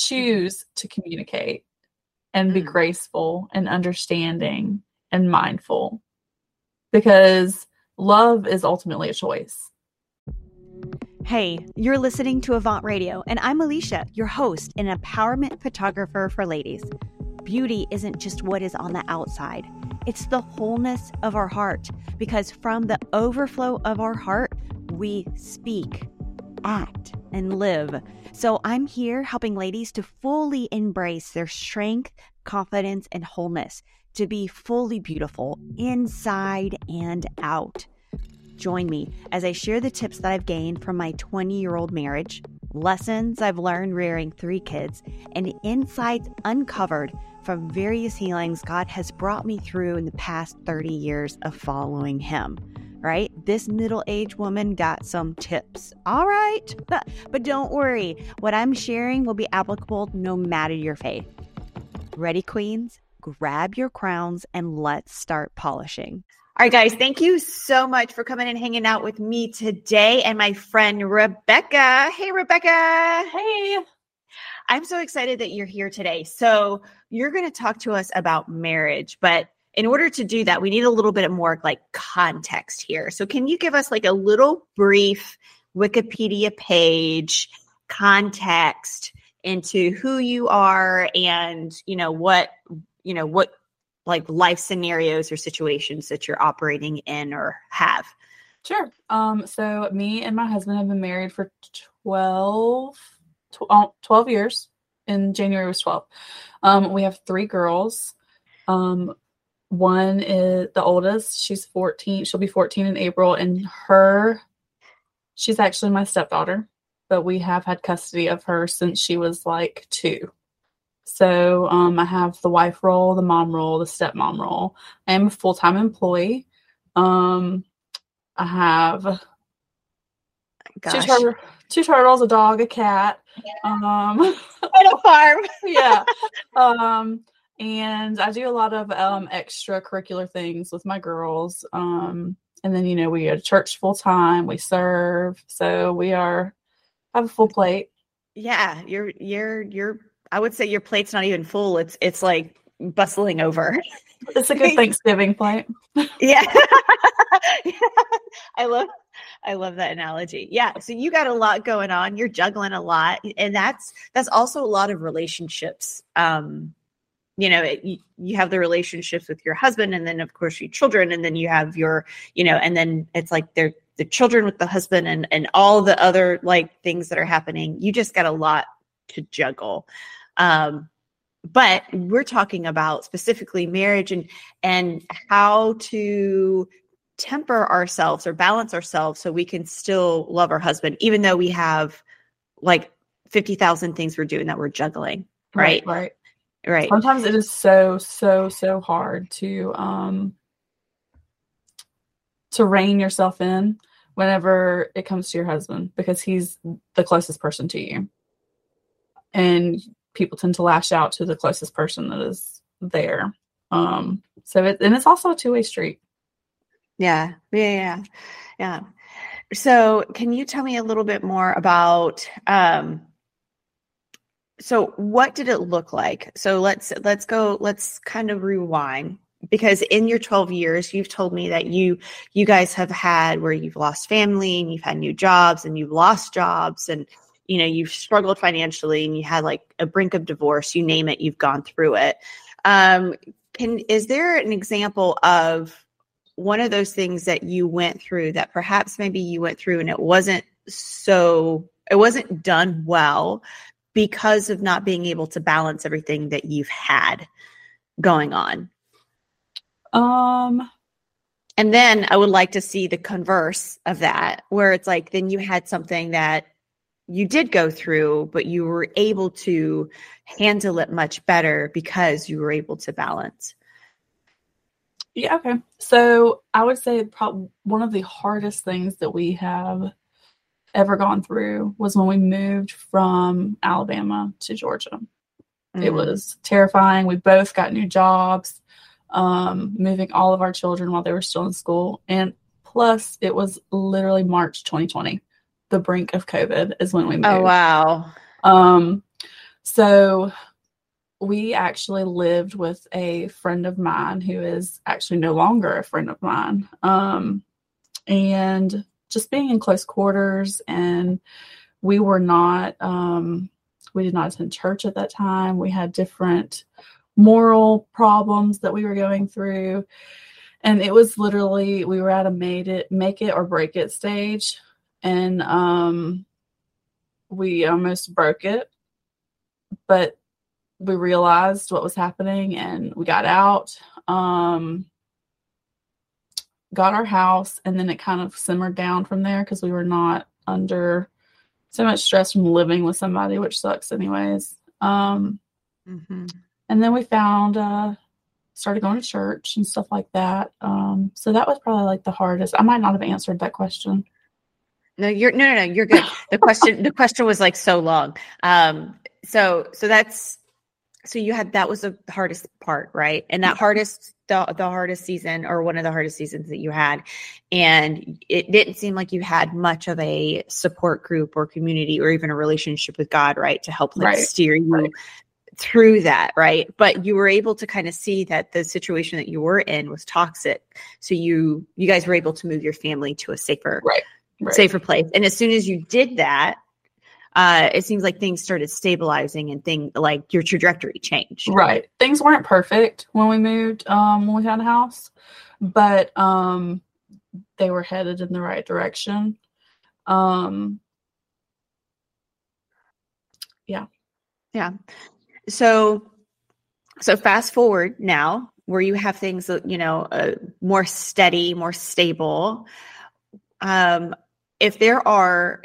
choose to communicate and be Mm. graceful and understanding and mindful because love is ultimately a choice. Hey, you're listening to Avant Radio, and I'm Alicia, your host and empowerment photographer for ladies. Beauty isn't just what is on the outside, it's the wholeness of our heart, because from the overflow of our heart, we speak, act, and live. So I'm here helping ladies to fully embrace their strength, confidence, and wholeness, to be fully beautiful inside and out. Join me as I share the tips that I've gained from my 20 year old marriage, lessons I've learned rearing three kids, and insights uncovered from various healings God has brought me through in the past 30 years of following Him. Right? This middle aged woman got some tips. All right. But don't worry, what I'm sharing will be applicable no matter your faith. Ready, queens? Grab your crowns and let's start polishing. All right, guys, thank you so much for coming and hanging out with me today and my friend Rebecca. Hey, Rebecca. Hey, I'm so excited that you're here today. So, you're going to talk to us about marriage, but in order to do that, we need a little bit more like context here. So, can you give us like a little brief Wikipedia page context into who you are and, you know, what, you know, what like life scenarios or situations that you're operating in or have? Sure. Um, so me and my husband have been married for 12, uh, 12 years. In January was 12. Um, we have three girls. Um, one is the oldest. She's 14. She'll be 14 in April. And her, she's actually my stepdaughter, but we have had custody of her since she was like two. So um, I have the wife role, the mom role, the stepmom role. I am a full time employee. Um, I have two, tur- two turtles, a dog, a cat. Um, Little farm. yeah. Um, and I do a lot of um, extracurricular things with my girls. Um, and then, you know, we go to church full time, we serve. So we are, have a full plate. Yeah, you're you're you're I would say your plate's not even full. It's it's like bustling over. It's a good Thanksgiving plate. yeah. I love I love that analogy. Yeah, so you got a lot going on. You're juggling a lot and that's that's also a lot of relationships. Um you know, it, you, you have the relationships with your husband and then of course your children and then you have your, you know, and then it's like they're the children with the husband and and all the other like things that are happening. You just got a lot to juggle. Um but we're talking about specifically marriage and and how to temper ourselves or balance ourselves so we can still love our husband even though we have like 50,000 things we're doing that we're juggling right Right. right Sometimes it is so, so, so hard to um to rein yourself in whenever it comes to your husband because he's the closest person to you. And people tend to lash out to the closest person that is there. Um so it and it's also a two-way street. yeah yeah yeah yeah so can you tell me a little bit more about um so what did it look like? So let's let's go let's kind of rewind because in your 12 years you've told me that you you guys have had where you've lost family and you've had new jobs and you've lost jobs and you know you've struggled financially and you had like a brink of divorce you name it you've gone through it. Um can is there an example of one of those things that you went through that perhaps maybe you went through and it wasn't so it wasn't done well because of not being able to balance everything that you've had going on Um and then i would like to see the converse of that where it's like then you had something that you did go through but you were able to handle it much better because you were able to balance Yeah, okay. So I would say probably one of the hardest things that we have ever gone through was when we moved from Alabama to Georgia. It Mm. was terrifying. We both got new jobs, um, moving all of our children while they were still in school. And plus, it was literally March 2020, the brink of COVID is when we moved. oh wow Um, So we actually lived with a friend of mine who is actually no longer a friend of mine. Um, and just being in close quarters and we were not um, we did not attend church at that time. We had different moral problems that we were going through. And it was literally we were at a made it make it or break it stage. And um we almost broke it. But we realized what was happening and we got out. Um got our house and then it kind of simmered down from there because we were not under so much stress from living with somebody which sucks anyways. Um mm-hmm. and then we found uh started going to church and stuff like that. Um so that was probably like the hardest. I might not have answered that question. No you're no no no you're good. The question the question was like so long. Um so so that's so you had that was the hardest part right? And that hardest the, the hardest season or one of the hardest seasons that you had and it didn't seem like you had much of a support group or community or even a relationship with god right to help like right. steer you right. through that right but you were able to kind of see that the situation that you were in was toxic so you you guys were able to move your family to a safer right, right. safer place and as soon as you did that uh, it seems like things started stabilizing and thing like your trajectory changed. Right. Things weren't perfect when we moved, um, when we had a house, but um, they were headed in the right direction. Um, yeah. Yeah. So, so fast forward now where you have things that, you know, uh, more steady, more stable. Um, if there are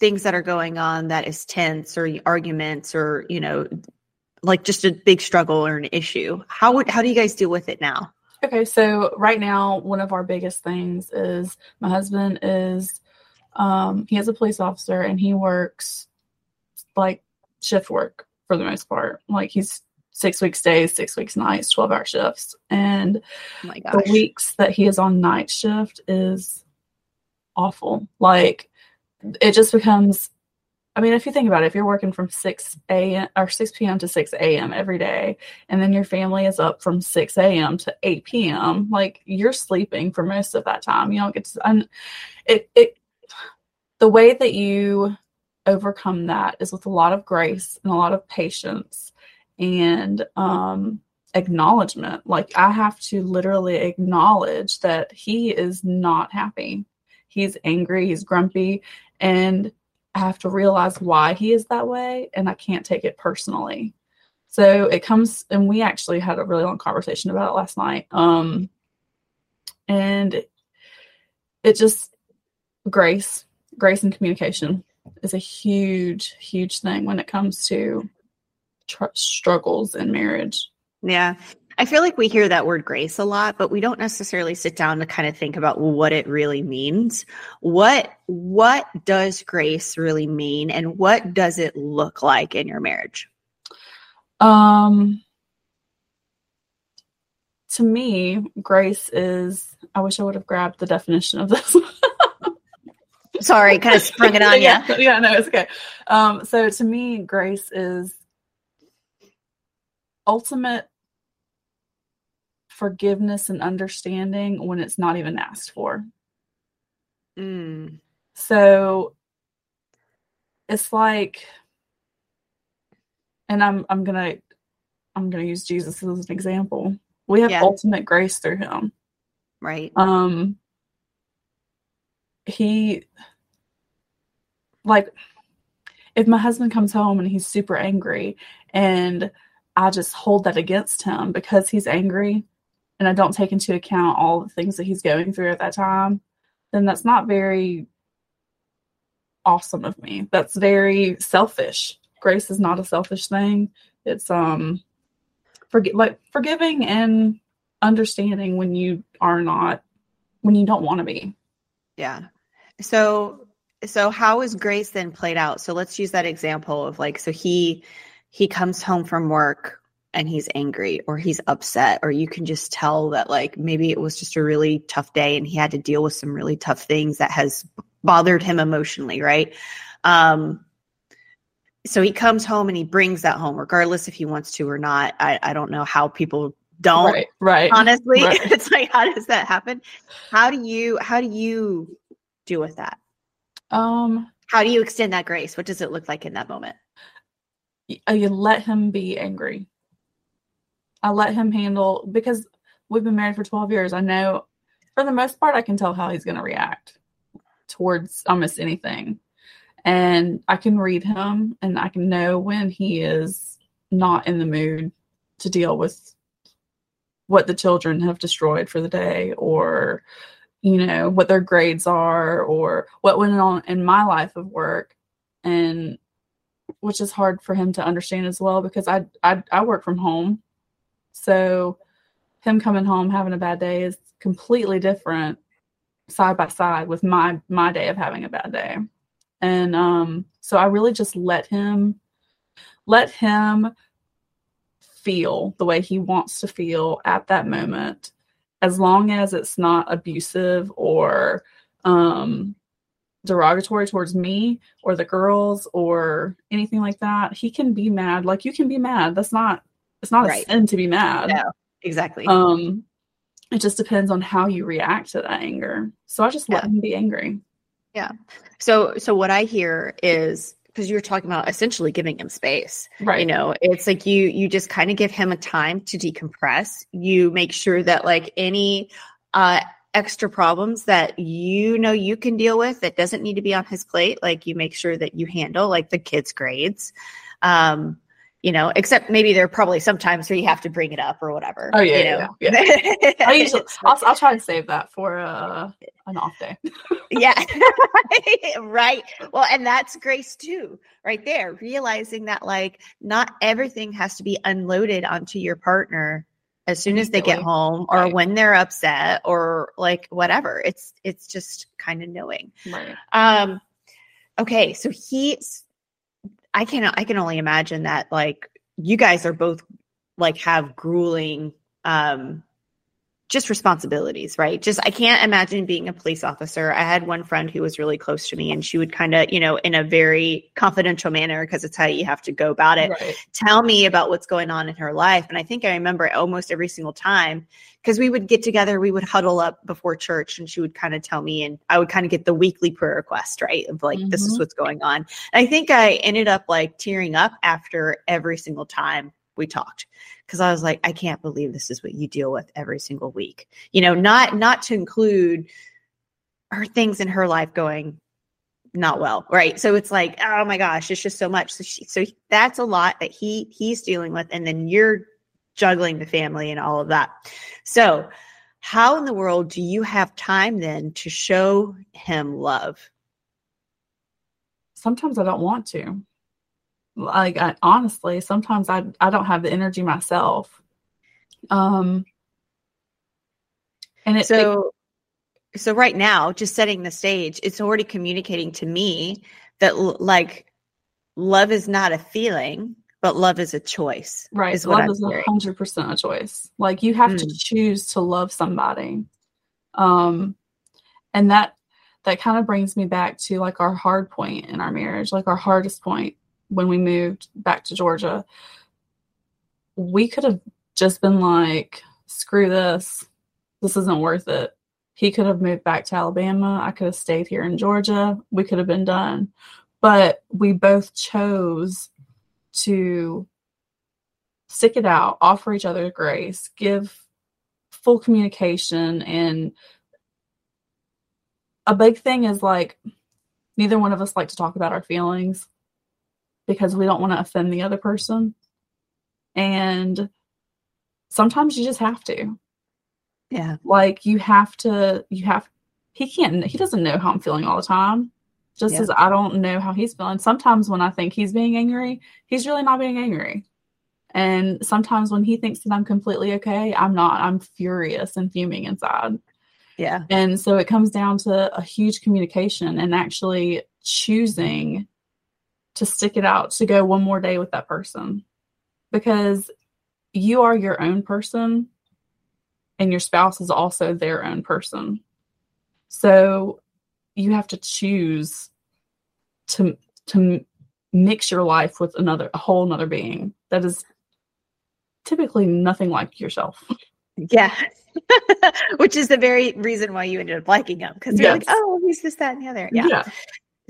things that are going on that is tense or arguments or you know like just a big struggle or an issue. How would how do you guys deal with it now? Okay so right now one of our biggest things is my husband is um he is a police officer and he works like shift work for the most part. Like he's six weeks days six weeks nights 12 hour shifts. And oh the weeks that he is on night shift is awful. Like it just becomes I mean, if you think about it, if you're working from 6 a.m. or 6 p.m. to 6 a.m. every day, and then your family is up from 6 a.m. to 8 p.m., like you're sleeping for most of that time. You don't get to, and it, it, the way that you overcome that is with a lot of grace and a lot of patience and um, acknowledgement. Like I have to literally acknowledge that he is not happy. He's angry, he's grumpy, and I have to realize why he is that way and I can't take it personally. So it comes and we actually had a really long conversation about it last night. Um and it just grace, grace and communication is a huge huge thing when it comes to tr- struggles in marriage. Yeah. I feel like we hear that word grace a lot, but we don't necessarily sit down to kind of think about what it really means. What what does grace really mean and what does it look like in your marriage? Um to me, grace is I wish I would have grabbed the definition of this. Sorry, kind of sprung it on yeah, you. Yeah, no, it's okay. Um, so to me, grace is ultimate forgiveness and understanding when it's not even asked for. Mm. So it's like, and I'm I'm gonna I'm gonna use Jesus as an example. We have yeah. ultimate grace through him. Right. Um he like if my husband comes home and he's super angry and I just hold that against him because he's angry, and I don't take into account all the things that he's going through at that time, then that's not very awesome of me. That's very selfish. Grace is not a selfish thing. It's um forget like forgiving and understanding when you are not when you don't want to be. Yeah. So so how is grace then played out? So let's use that example of like so he he comes home from work and he's angry or he's upset or you can just tell that like maybe it was just a really tough day and he had to deal with some really tough things that has bothered him emotionally right um so he comes home and he brings that home, regardless if he wants to or not. I, I don't know how people don't. Right. Right. Honestly, Right. it's like, how does that happen? How do you how do you deal with that? Um, How do you extend that grace? What does it look like in that moment? uh, you let him be angry. I let him handle because we've been married for 12 years. I know for the most part I can tell how he's going to react towards almost anything. And I can read him and I can know when he is not in the mood to deal with what the children have destroyed for the day or you know what their grades are or what went on in my life of work and which is hard for him to understand as well because I I, I work from home, so him coming home having a bad day is completely different side by side with my my day of having a bad day, and um, so I really just let him let him feel the way he wants to feel at that moment, as long as it's not abusive or um derogatory towards me or the girls or anything like that, he can be mad. Like you can be mad. That's not it's not Right. a sin to be mad. No. Exactly. Um it just depends on how you react to that anger. So I just let Yeah. him be angry. Yeah. So so what I hear is because you're talking about essentially giving him space. Right. you know it's like you you just kind of give him a time to decompress you make sure that like any uh extra problems that you know you can deal with that doesn't need to be on his plate like you make sure that you handle like the kids grades um you know except maybe there are probably some times where you have to bring it up or whatever Oh, yeah, you yeah, know? yeah. I usually I'll, I'll try to save that for uh, an off day. yeah right well and that's grace too right there realizing that like not everything has to be unloaded onto your partner as soon as they get home or Right. when they're upset or like whatever it's it's just kind of knowing Right. um okay so he's i can i can only imagine that like you guys are both like have grueling um just responsibilities right just i can't imagine being a police officer i had one friend who was really close to me and she would kind of you know in a very confidential manner because it's how you have to go about it Right. tell me about what's going on in her life. And I think I remember almost every single time because we would get together, we would huddle up before church and she would kind of tell me, and I would kind of get the weekly prayer request, right? Of like, this is Mhm. what's going on. And I think I ended up like tearing up after every single time we talked because I was like, I can't believe this is what you deal with every single week. You know, not not to include her things in her life going not well right so it's like oh my gosh it's just so much so she, so that's a lot that he he's dealing with and then you're juggling the family and all of that so how in the world do you have time then to show him love Sometimes I don't want to. Like I, honestly, sometimes I I don't have the energy myself. Um and it, it so so right now just setting the stage it's already communicating to me that l- like love is not a feeling but love is a choice Right. is what love I'm is a hearing. hundred percent a choice. Like you have to Mm. choose to love somebody. Um and that that kind of brings me back to like our hard point in our marriage, like our hardest point when we moved back to Georgia. We could have just been like, screw this. This isn't worth it. He could have moved back to Alabama. I could have stayed here in Georgia. We could have been done. But we both chose to stick it out, offer each other grace, give full communication. And a big thing is like, neither one of us like to talk about our feelings because we don't want to offend the other person. And sometimes you just have to. yeah Like, you have to, you have, he can't, he doesn't know how I'm feeling all the time. Just Yeah. as I don't know how he's feeling. Sometimes when I think he's being angry, he's really not being angry. And sometimes when he thinks that I'm completely okay, I'm not. I'm furious and fuming inside. yeah And so it comes down to a huge communication and actually choosing to stick it out to go one more day with that person because you are your own person and your spouse is also their own person. So you have to choose to to mix your life with another a whole another being that is typically nothing like yourself. Yeah. Which is the very reason why you ended up liking him because you're like, oh, he's this, that, and the other. Yeah.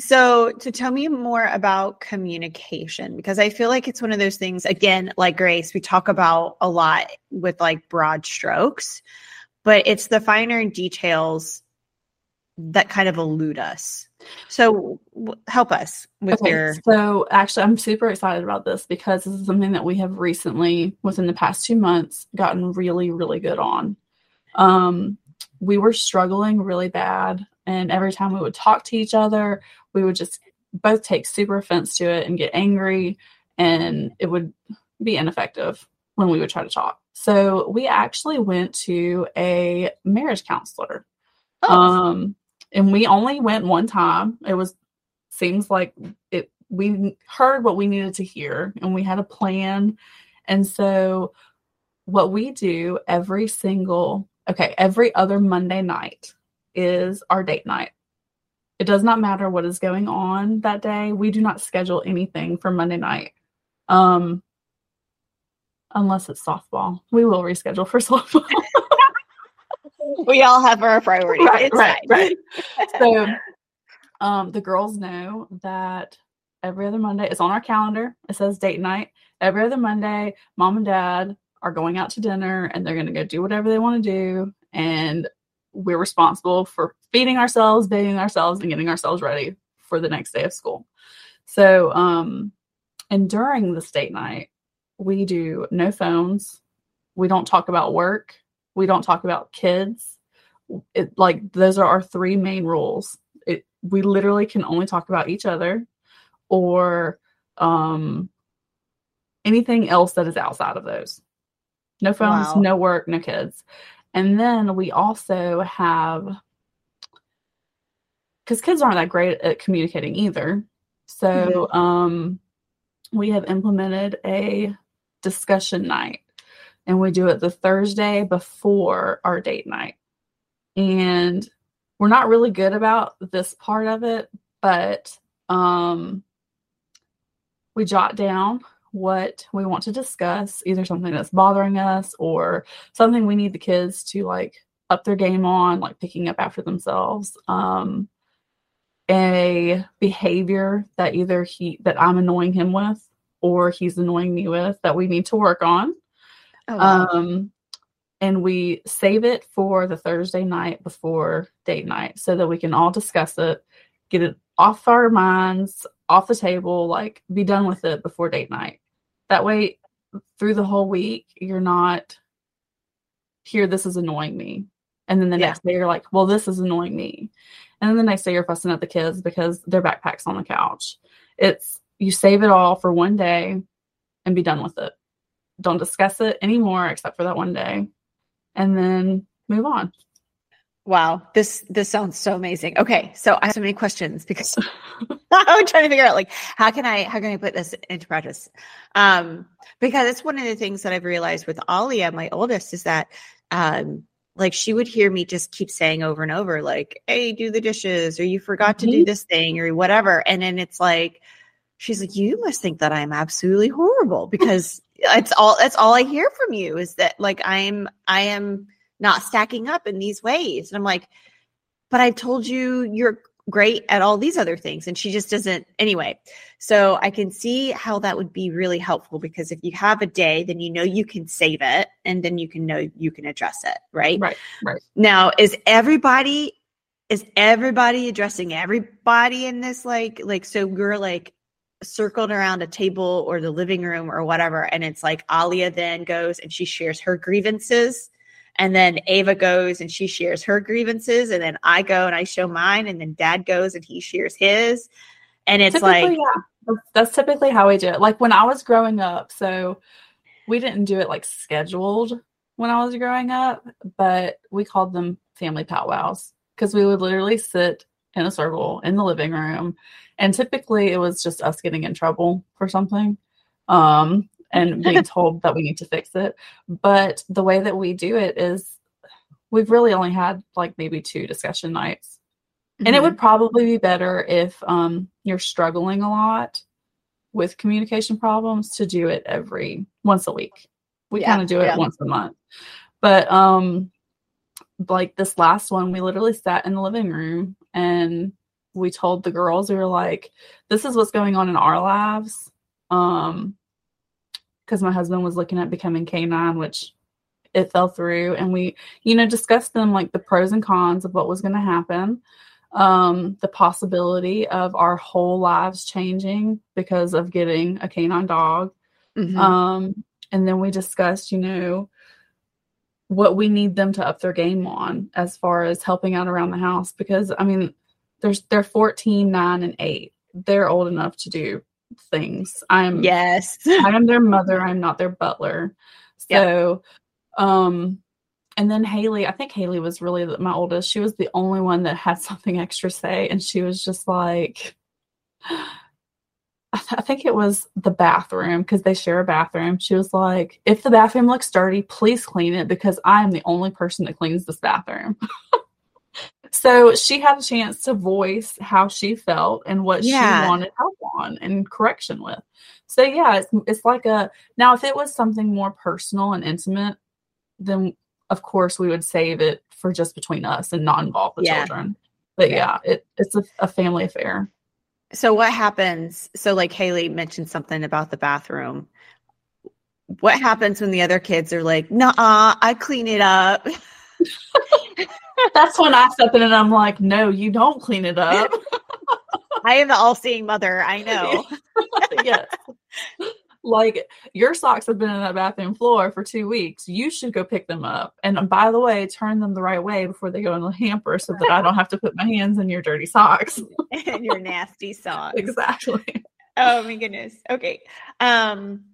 So, to tell me more about communication, because I feel like it's one of those things, again, like Grace, we talk about a lot with like broad strokes, but it's the finer details that kind of elude us. So, w- help us with Okay, your. so actually, I'm super excited about this because this is something that we have recently, within the past two months, gotten really, really good on. Um, we were struggling really bad, and every time we would talk to each other, we would just both take super offense to it and get angry, and it would be ineffective when we would try to talk. So we actually went to a marriage counselor. Oh, Um, and we only went one time. It was seems like it we heard what we needed to hear and we had a plan. And so what we do every single okay, every other Monday night is our date night. It does not matter what is going on that day. We do not schedule anything for Monday night. Um unless it's softball. We will reschedule for softball. we all have our priorities. Right, right, right. so um the girls know that every other monday it's on our calendar it says date night every other monday mom and dad are going out to dinner and they're going to go do whatever they want to do. And we're responsible for feeding ourselves bathing ourselves and getting ourselves ready for the next day of school. So um and during the state night we do no phones. We don't talk about work. We don't talk about kids. It like those are our three main rules. It we literally can only talk about each other or um anything else that is outside of those no phones Wow. no work no kids. And then we also have because kids aren't that great at communicating either. So um we have implemented a discussion night and we do it the thursday before our date night. And we're not really good about this part of it but um we jot down what we want to discuss either something that's bothering us or something we need the kids to like up their game on like picking up after themselves um a behavior that either he that i'm annoying him with or he's annoying me with that we need to work on Oh, wow. um, and we save it for the Thursday night before date night so that we can all discuss it, get it off our minds, off the table, like be done with it before date night. That way, through the whole week, you're not here, this is annoying me. And then the Yeah. next day, you're like, well, this is annoying me. And then the next day, you're fussing at the kids because their backpack's on the couch. It's you save it all for one day and be done with it don't discuss it anymore except for that one day and then move on Wow, this this sounds so amazing. Okay, so I have so many questions because I'm trying to figure out like how can I how can I put this into practice? Um, because it's one of the things that I've realized with Alia, my oldest, is that um like she would hear me just keep saying over and over, like, hey, do the dishes, or you forgot to do Mhm. this thing, or whatever. And then it's like she's like, You must think that I'm absolutely horrible because it's all that's all I hear from you is that like I'm I am not stacking up in these ways. And I'm like, but I've told you you're great at all these other things. And she just doesn't anyway. So I can see how that would be really helpful because if you have a day, then you know you can save it and then you can know you can address it. Right. right right Now, is everybody is everybody addressing everybody in this like like so we're like circled around a table or the living room or whatever and it's like Alia then goes and she shares her grievances and then Ava goes and she shares her grievances and then I go and I show mine and then dad goes and he shares his. And it's typically like yeah that's, typically how we do it. Like when i was growing up so we didn't do it like scheduled when i was growing up but we called them family powwows because we would literally sit in a circle in the living room and typically it was just us getting in trouble for something. Um and being told that we need to fix it but the way that we do it is we've really only had like maybe two discussion nights and it Mhm. would probably be better if um, you're struggling a lot with communication problems to do it every once a week. We Yeah, kind of do it yeah. once a month. But um like this last one, we literally sat in the living room and we told the girls, we were like, this is what's going on in our lives. Um because my husband was looking at becoming canine, which it fell through and we you know discussed them like the pros and cons of what was going to happen um the possibility of our whole lives changing because of getting a canine dog Mhm. um and then we discussed you know what we need them to up their game on as far as helping out around the house because i mean there's they're 14 9 and 8 they're old enough to do things i'm yes. I am their mother. I'm not their butler. Yep. So, um, and then Haley, I think Haley was really the- my oldest. She was the only one that had something extra say, and she was just like, I, th- I think it was the bathroom because they share a bathroom. She was like, if the bathroom looks dirty, please clean it because I am the only person that cleans this bathroom. so she had a chance to voice how she felt and what Yeah. she wanted help on and correction with. So yeah, it's it's like a now if it was something more personal and intimate, then of course we would save it for just between us and not involve the Yeah. children. But Yeah. yeah, it, it's a, a family affair. So what happens? So like Haley mentioned something about the bathroom. What happens when the other kids are like, "Nah, I clean it up." That's when I step in and I'm like, no, you don't clean it up. I am the all-seeing mother. I know. yes. Like your socks have been in that bathroom floor for two weeks. You should go pick them up. And by the way, turn them the right way before they go in the hamper so that I don't have to put my hands in your dirty socks. and your nasty socks. exactly. Oh my goodness. Okay. Um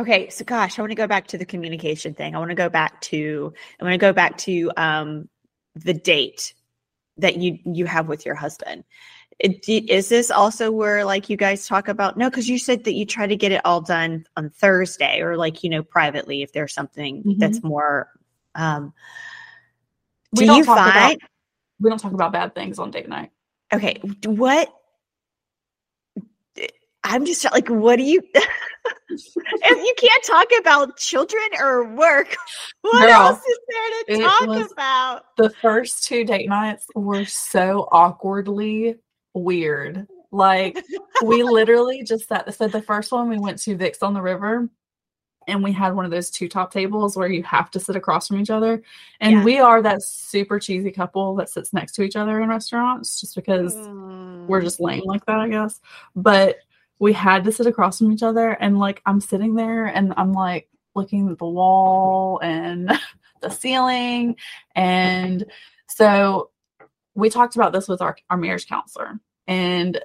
okay, so gosh, I want to go back to the communication thing. I want to go back to I want to go back to um the date that you you have with your husband. It- Is this also where like you guys talk about no because you said that you try to get it all done on Thursday or like you know privately if there's something Mhm. that's more um We do don't you talk about- find We don't talk about bad things on date night. okay what i'm just like what do you if you can't talk about children or work what Girl, else is there to talk about The first two date nights were so awkwardly weird. Like we literally just sat. So the first one we went to Vic's on the River, and we had one of those two top tables where you have to sit across from each other. And Yeah. we are that super cheesy couple that sits next to each other in restaurants, just because we're Mm. just lame like that, I guess. But we had to sit across from each other, and like I'm sitting there, and I'm like looking at the wall and the ceiling, and so we talked about this with our our marriage counselor, and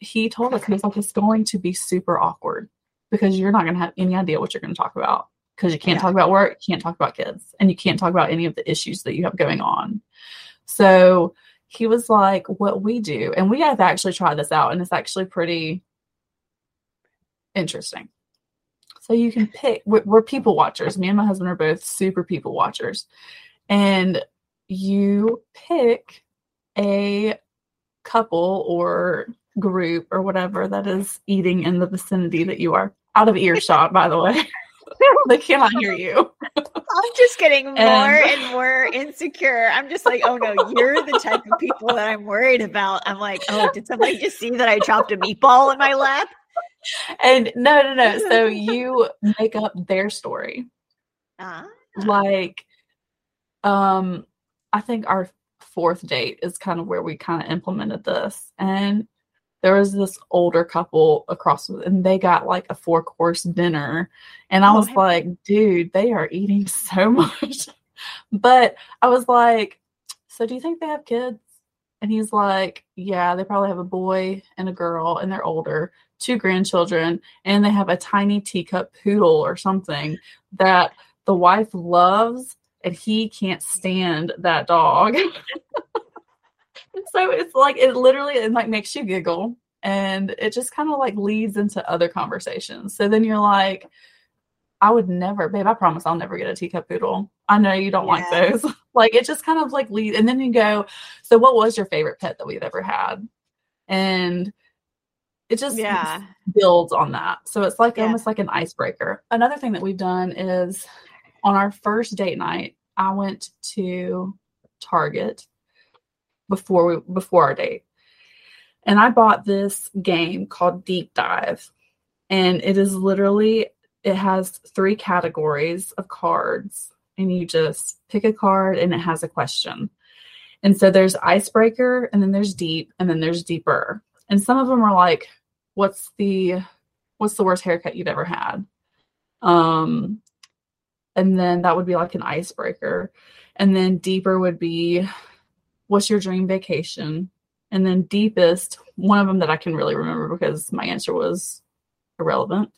he told us he was like, it's going to be super awkward because you're not going to have any idea what you're going to talk about because you can't Yeah. talk about work, you can't talk about kids, and you can't talk about any of the issues that you have going on. So he was like, What we do, and we have actually tried this out, and it's actually pretty interesting. So you can pick, we're, people watchers. Me and my husband are both super people watchers. And you pick a couple or group or whatever that is eating in the vicinity that you are out of earshot, by the way. they cannot hear you. i'm just getting more And- and more insecure i'm just like oh no you're the type of people that i'm worried about i'm like oh did somebody just see that i dropped a meatball in my lap And no, no, no. So you make up their story. Ah. like um i think our fourth date is kind of where we kind of implemented this and there was this older couple across and they got like a four course dinner and i Oh, was like dude they are eating so much but i was like so do you think they have kids and he's like yeah they probably have a boy and a girl and they're older two grandchildren and they have a tiny teacup poodle or something that the wife loves and he can't stand that dog. so it's like it literally it like makes you giggle and it just kind of like leads into other conversations. So then you're like, I would never, babe, I promise I'll never get a teacup poodle. I know you don't like those. like it just kind of like lead and then you go, so what was your favorite pet that we've ever had? And it just Yeah. builds on that. So it's like Yeah. almost like an icebreaker. Another thing that we've done is on our first date night, I went to Target before we before our date. And I bought this game called Deep Dive. And it is literally it has three categories of cards and you just pick a card and it has a question. And so there's icebreaker and then there's deep and then there's deeper. And some of them are like what's the what's the worst haircut you've ever had? Um and then that would be like an icebreaker. And then deeper would be what's your dream vacation? And then deepest, one of them that I can really remember because my answer was irrelevant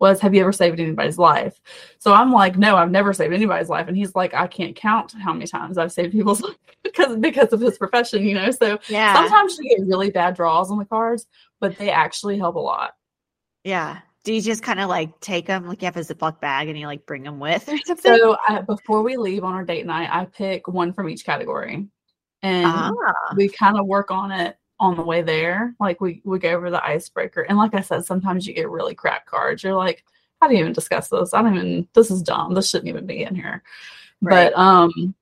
was have you ever saved anybody's life? So I'm like, no, I've never saved anybody's life. And he's like, I can't count how many times I've saved people's life because because of his profession, you know. So Yeah. sometimes you get really bad draws on the cards, but they actually help a lot. yeah. Do you just kind of like take them like you have a Ziploc bag and you like bring them with or something? So I, before we leave on our date night, I pick one from each category, and ah, we kind of work on it on the way there. Like we we go over the icebreaker, and like I said, sometimes you get really crap cards. You're like, how do you even discuss this? I don't even. This is dumb. This shouldn't even be in here. Right. But um,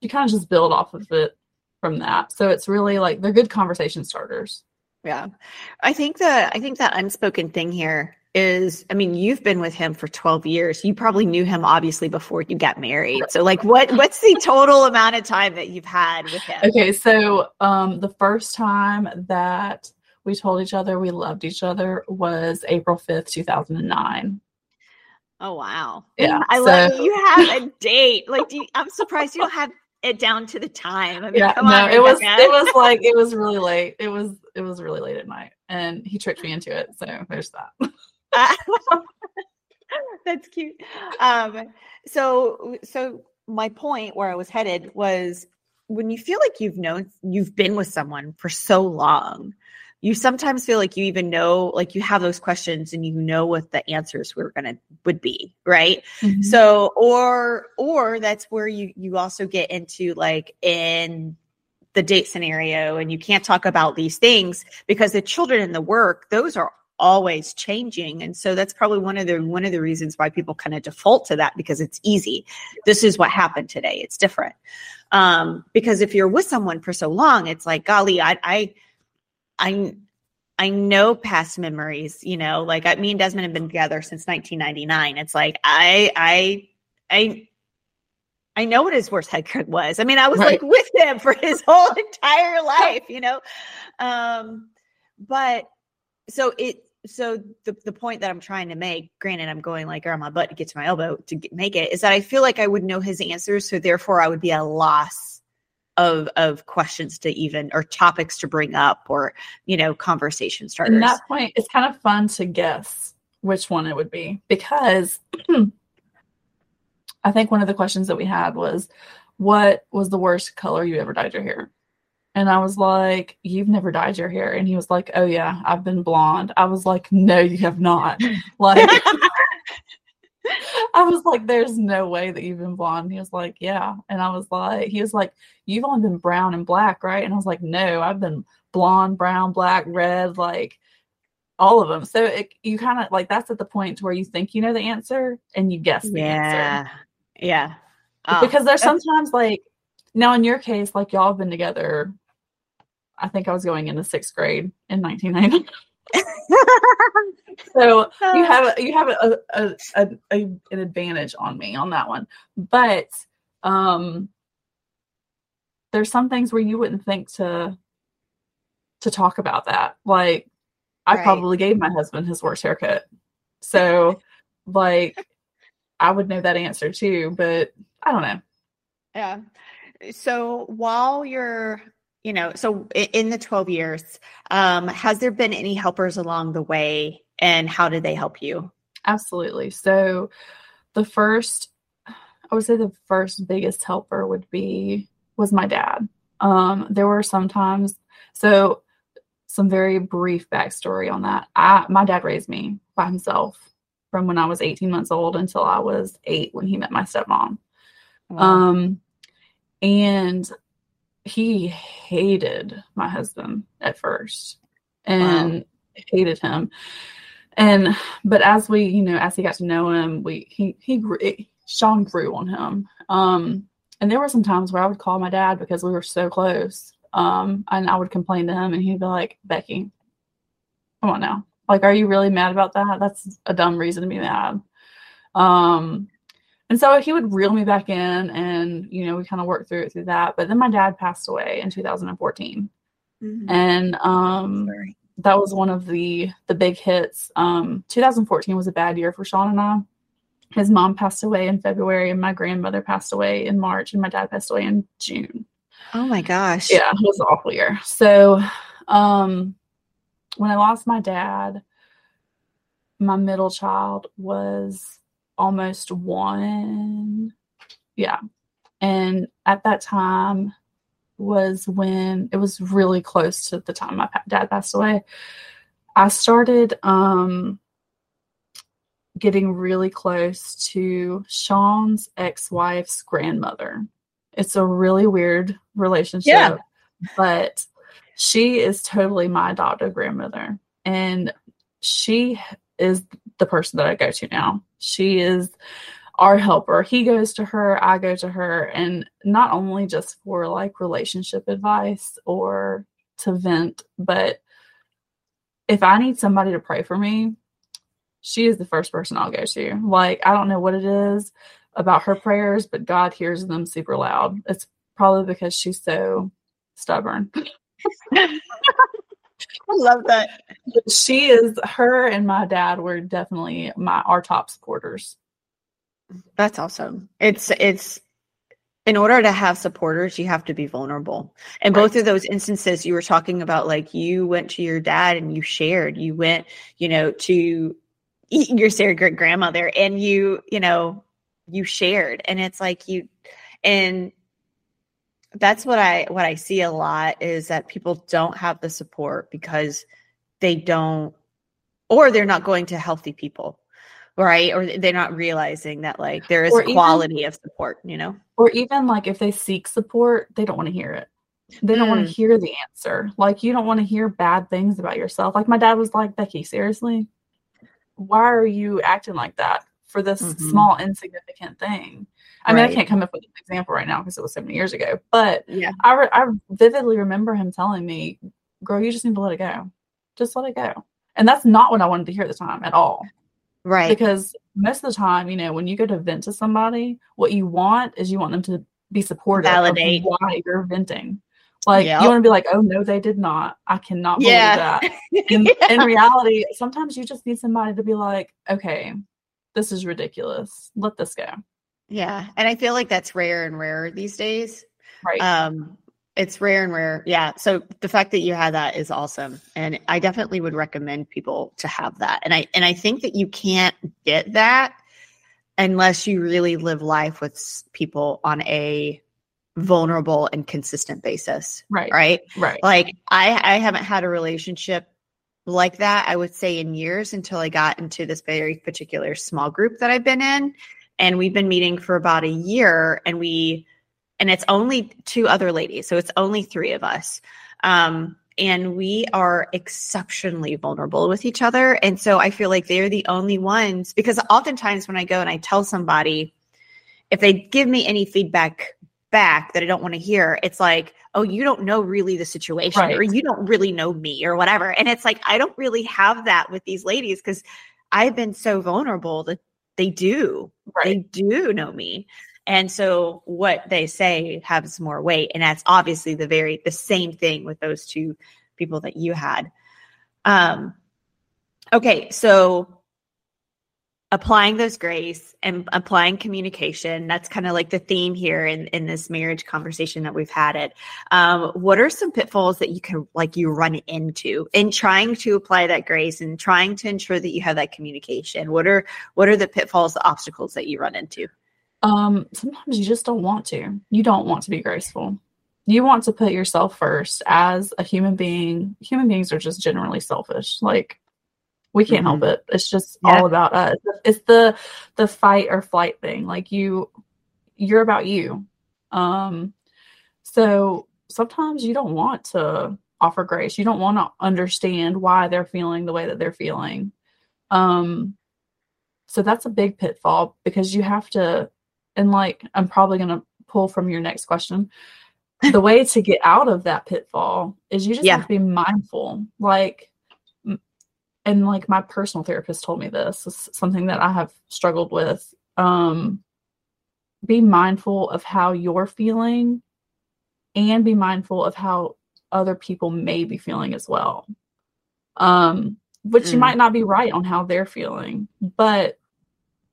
you kind of just build off of it from that. So it's really like they're good conversation starters. yeah. I think the I think that unspoken thing here is I mean, you've been with him for 12 years. You probably knew him obviously before you got married. So like what what's the total amount of time that you've had with him? Okay, so um, the first time that we told each other we loved each other was April fifth, two thousand and nine. Oh wow. Yeah, I love so- that you have a date. Like do you, I'm surprised you don't have it down to the time. I mean, Yeah, come no, on, it was it was like it was really late. It was it was really late at night, and he tricked me into it. So there's that. That's cute. Um, so, so my point where I was headed was when you feel like you've known, you've been with someone for so long, you sometimes feel like you even know, like you have those questions and you know what the answers were gonna would be, right? Mm-hmm. So, or or that's where you you also get into like in the date scenario, and you can't talk about these things because the children and the work, those are always changing and so that's probably one of the one of the reasons why people kind of default to that because it's easy this is what happened today it's different um because if you're with someone for so long it's like golly i i i I know past memories, you know, like I, me and Desmond have been together since 1999. It's like I, I, I, I know what his worst haircut was. I mean, I was Right. like with him for his whole entire life, you know. Um, but so it, so the the point that I'm trying to make, granted, I'm going like on my butt to get to my elbow to get, make it, is that I feel like I would know his answers, so therefore I would be a loss of of questions to even or topics to bring up or you know conversation starters. And that point, it's kind of fun to guess which one it would be because I think one of the questions that we had was, "What was the worst color you ever dyed your hair?" And I was like, "You've never dyed your hair," and he was like, "Oh yeah, I've been blonde." I was like, "No, you have not." Like, I was like, "There's no way that you've been blonde." He was like, "Yeah," and I was like, "He was like, you've only been brown and black, right?" And I was like, "No, I've been blonde, brown, black, red, like." all of them. So it, you kind of like that's at the point where you think you know the answer and you guess the answer. yeah, yeah. Oh, Because there's sometimes like now in your case, like y'all have been together. I think I was going into sixth grade in 1990. so you have a, you have a, a, a, a an advantage on me on that one. But um there's some things where you wouldn't think to to talk about that. Like I Right. probably gave my husband his worst haircut. So like I would know that answer too, but I don't know. Yeah. So while you're, you know, so in the 12 years, um, has there been any helpers along the way and how did they help you? Absolutely. So the first I would say the first biggest helper would be was my dad. Um there were some times so some very brief backstory on that. I my dad raised me by himself from when I was 18 months old until I was 8 when he met my stepmom. Um, and he hated my husband at first. And hated him. And but as we, you know, as he got to know him, we he he grew Sean grew on him. Um and there were some times where I would call my dad because we were so close. Um and I would complain to him and he'd be like, Becky, come on now. Like, are you really mad about that? That's a dumb reason to be mad. Um and so he would reel me back in and you know, we kind of worked through it through that. But then my dad passed away in 2014. Mm-hmm. And um Sorry that was one of the the big hits. Um, 2014 was a bad year for Sean and I. His mom passed away in February, and my grandmother passed away in March, and my dad passed away in June. Oh my gosh! Yeah, it was an awful year. So, um, when I lost my dad, my middle child was almost one. Yeah, and at that time, was when it was really close to the time my dad passed away. I started um, getting really close to Sean's ex wife's grandmother. It's a really weird relationship, yeah. but she is totally my adoptive grandmother. And she is the person that I go to now. She is our helper. He goes to her, I go to her, and not only just for like relationship advice or to vent, but if I need somebody to pray for me, she is the first person I'll go to. Like, I don't know what it is about her prayers, but God hears them super loud. It's probably because she's so stubborn. I love that. She is her and my dad were definitely my our top supporters. That's awesome. It's it's in order to have supporters, you have to be vulnerable. And both of those instances you were talking about, like you went to your dad and you shared, you went, you know, to your great grandmother and you, you know, you shared. And it's like you and that's what I what I see a lot is that people don't have the support because they don't or they're not going to healthy people right? Or they're not realizing that like there is or a quality even, of support you know? Or even like if they seek support they don't want to hear it. They don't mm. want to hear the answer. Like you don't want to hear bad things about yourself. Like my dad was like becky seriously? Why are you acting like that for this mm-hmm. small insignificant thing i mean i can't come up with an example right now because it was seven years ago but yeah I, re- I vividly remember him telling me girl you just need to let it go just let it go and that's not what i wanted to hear at the time at all Right. Because most of the time, you know, when you go to vent to somebody, what you want is you want them to be supportive Validate. of why you're venting. Like yep. you want to be like, oh no, they did not. I cannot believe yeah. that. In, yeah. in reality, sometimes you just need somebody to be like, okay, this is ridiculous. Let this go. Yeah. And I feel like that's rare and rarer these days. Right. Um, it's rare and rare. Yeah. So the fact that you had that is awesome. And I definitely would recommend people to have that. And I and I think that you can't get that unless you really live life with people on a vulnerable and consistent basis. Right. Right. Right. Like I I haven't had a relationship like that, I would say in years until I got into this very particular small group that I've been in. And we've been meeting for about a year and we and it's only two other ladies. So it's only three of us. Um, and we are exceptionally vulnerable with each other. And so I feel like they're the only ones because oftentimes when I go and I tell somebody, if they give me any feedback back that I don't want to hear, it's like, oh, you don't know really the situation right. or you don't really know me or whatever. And it's like, I don't really have that with these ladies because I've been so vulnerable that they do. Right. They do know me. And so what they say has more weight. And that's obviously the very the same thing with those two people that you had. Um okay, so applying those grace and applying communication that's kind of like the theme here in, in this marriage conversation that we've had it um, what are some pitfalls that you can like you run into in trying to apply that grace and trying to ensure that you have that communication what are what are the pitfalls the obstacles that you run into um, sometimes you just don't want to. You don't want to be graceful. You want to put yourself first as a human being. Human beings are just generally selfish. Like we can't mm-hmm. help it. It's just yeah. all about us. It's the the fight or flight thing. Like you you're about you. Um so sometimes you don't want to offer grace. You don't want to understand why they're feeling the way that they're feeling. Um so that's a big pitfall because you have to and like I'm probably going to pull from your next question. the way to get out of that pitfall is you just Yeah. have to be mindful. Like and like my personal therapist told me this, this is something that I have struggled with. Um be mindful of how you're feeling and be mindful of how other people may be feeling as well. Um, which you Mm. might not be right on how they're feeling, but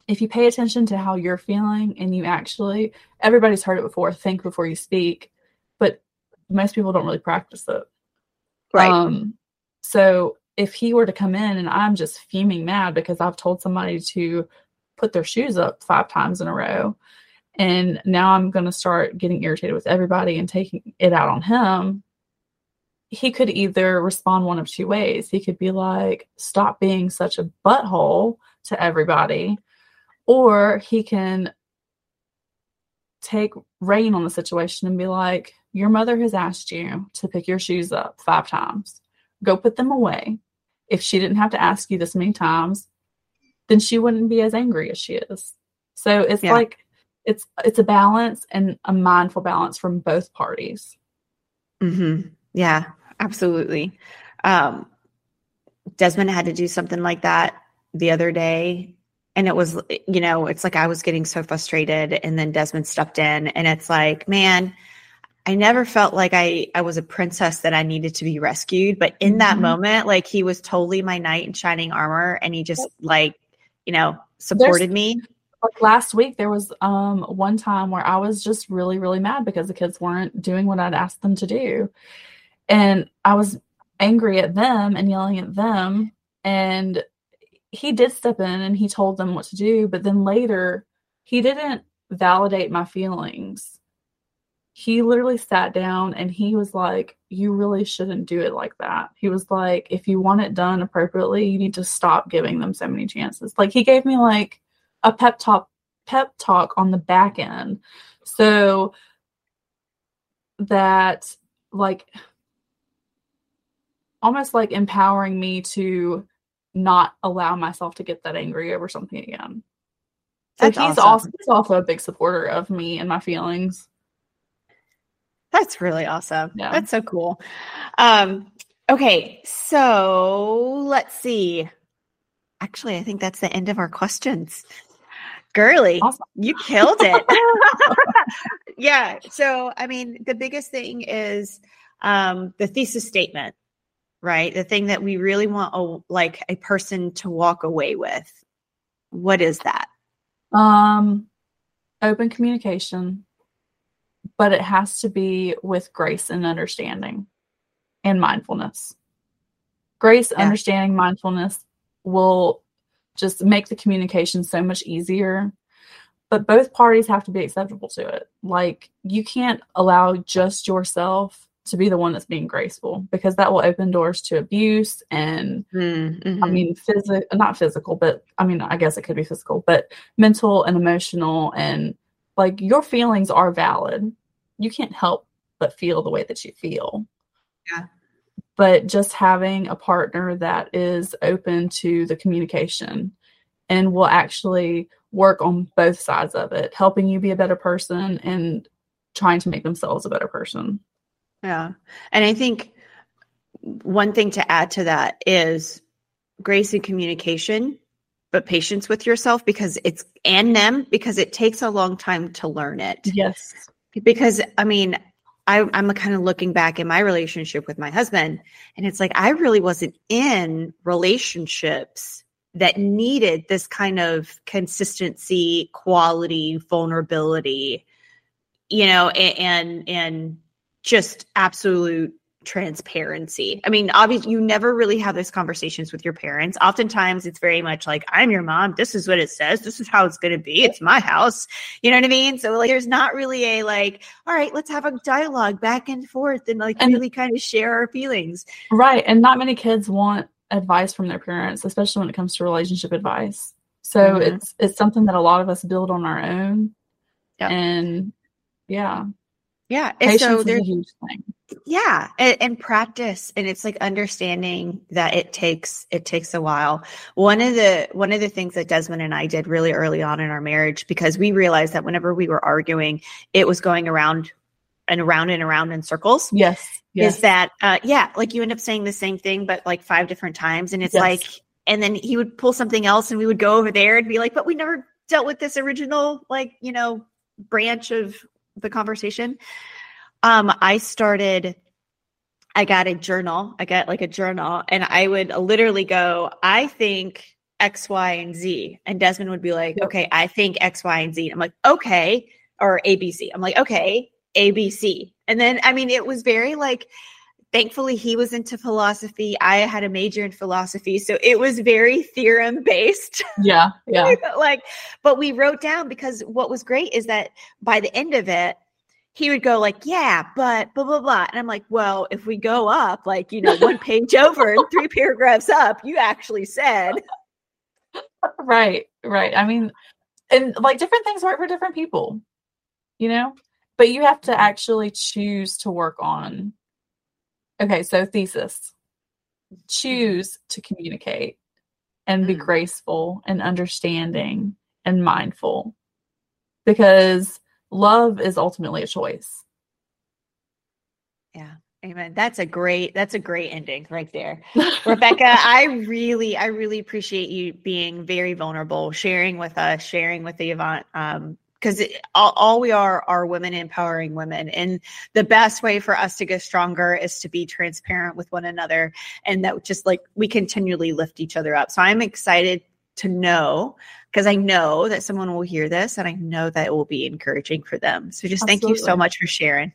if you pay attention to how you're feeling and you actually, everybody's heard it before, think before you speak, but most people don't really practice it. Right. Um, so if he were to come in and I'm just fuming mad because I've told somebody to put their shoes up five times in a row, and now I'm going to start getting irritated with everybody and taking it out on him, he could either respond one of two ways. He could be like, stop being such a butthole to everybody, or he can take reign on the situation and be like, your mother has asked you to pick your shoes up five times. Go put them away. If she didn't have to ask you this many times, then she wouldn't be as angry as she is. So it's Yeah. like it's it's a balance and a mindful balance from both parties. hmm Yeah, absolutely. Um, Desmond had to do something like that the other day. And it was, you know, it's like I was getting so frustrated. And then Desmond stepped in, and it's like, man, I never felt like I, I was a princess that I needed to be rescued. But in that Mhm. moment, like he was totally my knight in shining armor. And he just, like, you know, supported me. like last week there was um one time where I was just really really mad because the kids weren't doing what I'd asked them to do. And I was angry at them and yelling at them and he did step in and he told them what to do, but then later he didn't validate my feelings. He literally sat down and he was like, You really shouldn't do it like that. He was like, If you want it done appropriately, you need to stop giving them so many chances. Like, he gave me like a pep talk pep talk on the back end so that like almost like empowering me to not allow myself to get that angry over something again so That's he's awesome. also he's also a big supporter of me and my feelings That's really awesome. Yeah. That's so cool. Um, okay, so let's see. Actually, I think that's the end of our questions. Girly, Awesome. you killed it. yeah. So, I mean, the biggest thing is um, the thesis statement, right? The thing that we really want, a, like a person to walk away with. What is that? Um, open communication, but it has to be with grace and understanding and mindfulness. Grace, Yeah. understanding, mindfulness will just make the communication so much easier. But both parties have to be acceptable to it. Like, you can't allow just yourself to be the one that's being graceful because that will open doors to abuse and Mm, I mean, physical, not physical, but I mean, I guess it could be physical, but mental and emotional. And like your feelings are valid. You can't help but feel the way that you feel. Yeah. But just having a partner that is open to the communication and will actually work on both sides of it, helping you be a better person and trying to make themselves a better person. Yeah. And I think one thing to add to that is grace and communication, but patience with yourself because it's and them because it takes a long time to learn it. Yes. Because I mean, I, I'm kind of looking back in my relationship with my husband, and it's like I really wasn't in relationships that needed this kind of consistency, quality, vulnerability, you know, a- and and just absolute transparency. I mean, obviously, you never really have those conversations with your parents. Oftentimes, it's very much like, I'm your mom. This is what it says. This is how it's going to be. It's my house. You know what I mean? So, like, there's not really a like, all right, let's have a dialogue back and forth and like And- really kind of share our feelings. Right. And not many kids want advice from their parents, especially when it comes to relationship advice. So Mhm. it's it's something that a lot of us build on our own. Yep. And yeah, Yeah. And patience so there's a huge thing. Yeah and, and, practice and it's like understanding that it takes it takes a while one of the one of the things that desmond and i did really early on in our marriage because we realized that whenever we were arguing it was going around and around and around in circles yes, yes. is that uh yeah like you end up saying the same thing but like five different times and it's yes. like and then he would pull something else and we would go over there and be like but we never dealt with this original like you know branch of the conversation um, I started, I got a journal. I got like a journal, and I would literally go, I think X, Y, and Z. And Desmond would be like, okay, I think X, Y, and Z. I'm like, okay, or ABC. I'm like, okay, ABC. And then, I mean, it was very like, thankfully he was into philosophy i had a major in philosophy so it was very theorem based yeah yeah like but we wrote down because what was great is that by the end of it he would go like, yeah, but blah blah blah, and I'm like, well, if we go up like you know one page over and three paragraphs up, you actually said, right, right. I mean, and like different things work for different people, you know, but you have to actually choose to work on. Okay, so thesis. Choose to communicate and be mm. graceful and understanding and mindful because love is ultimately a choice. Yeah. Amen. That's a great that's a great ending right there. Rebecca, I really I really appreciate you being very vulnerable, sharing with us, sharing with the Avant um because all, all, we are are women empowering women and the best way for us to get stronger is to be transparent with one another and that just like we continually lift each other up so i'm excited to know because I know that someone will hear this and I know that it will be encouraging for them. So just Absolutely. thank you so much for sharing.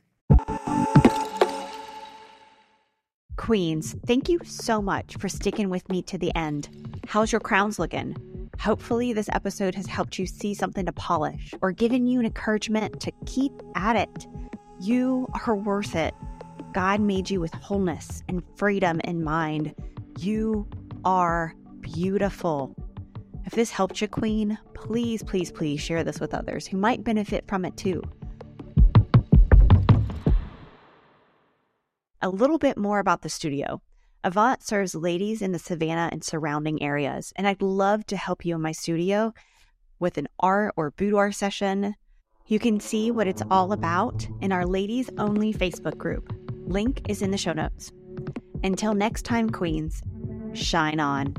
Queens, thank you so much for sticking with me to the end. How's your crowns looking? Hopefully, this episode has helped you see something to polish or given you an encouragement to keep at it. You are worth it. God made you with wholeness and freedom in mind. You are beautiful. If this helped you, Queen, please, please, please share this with others who might benefit from it too. A little bit more about the studio. Avant serves ladies in the Savannah and surrounding areas, and I'd love to help you in my studio with an art or boudoir session. You can see what it's all about in our ladies only Facebook group. Link is in the show notes. Until next time, Queens, shine on.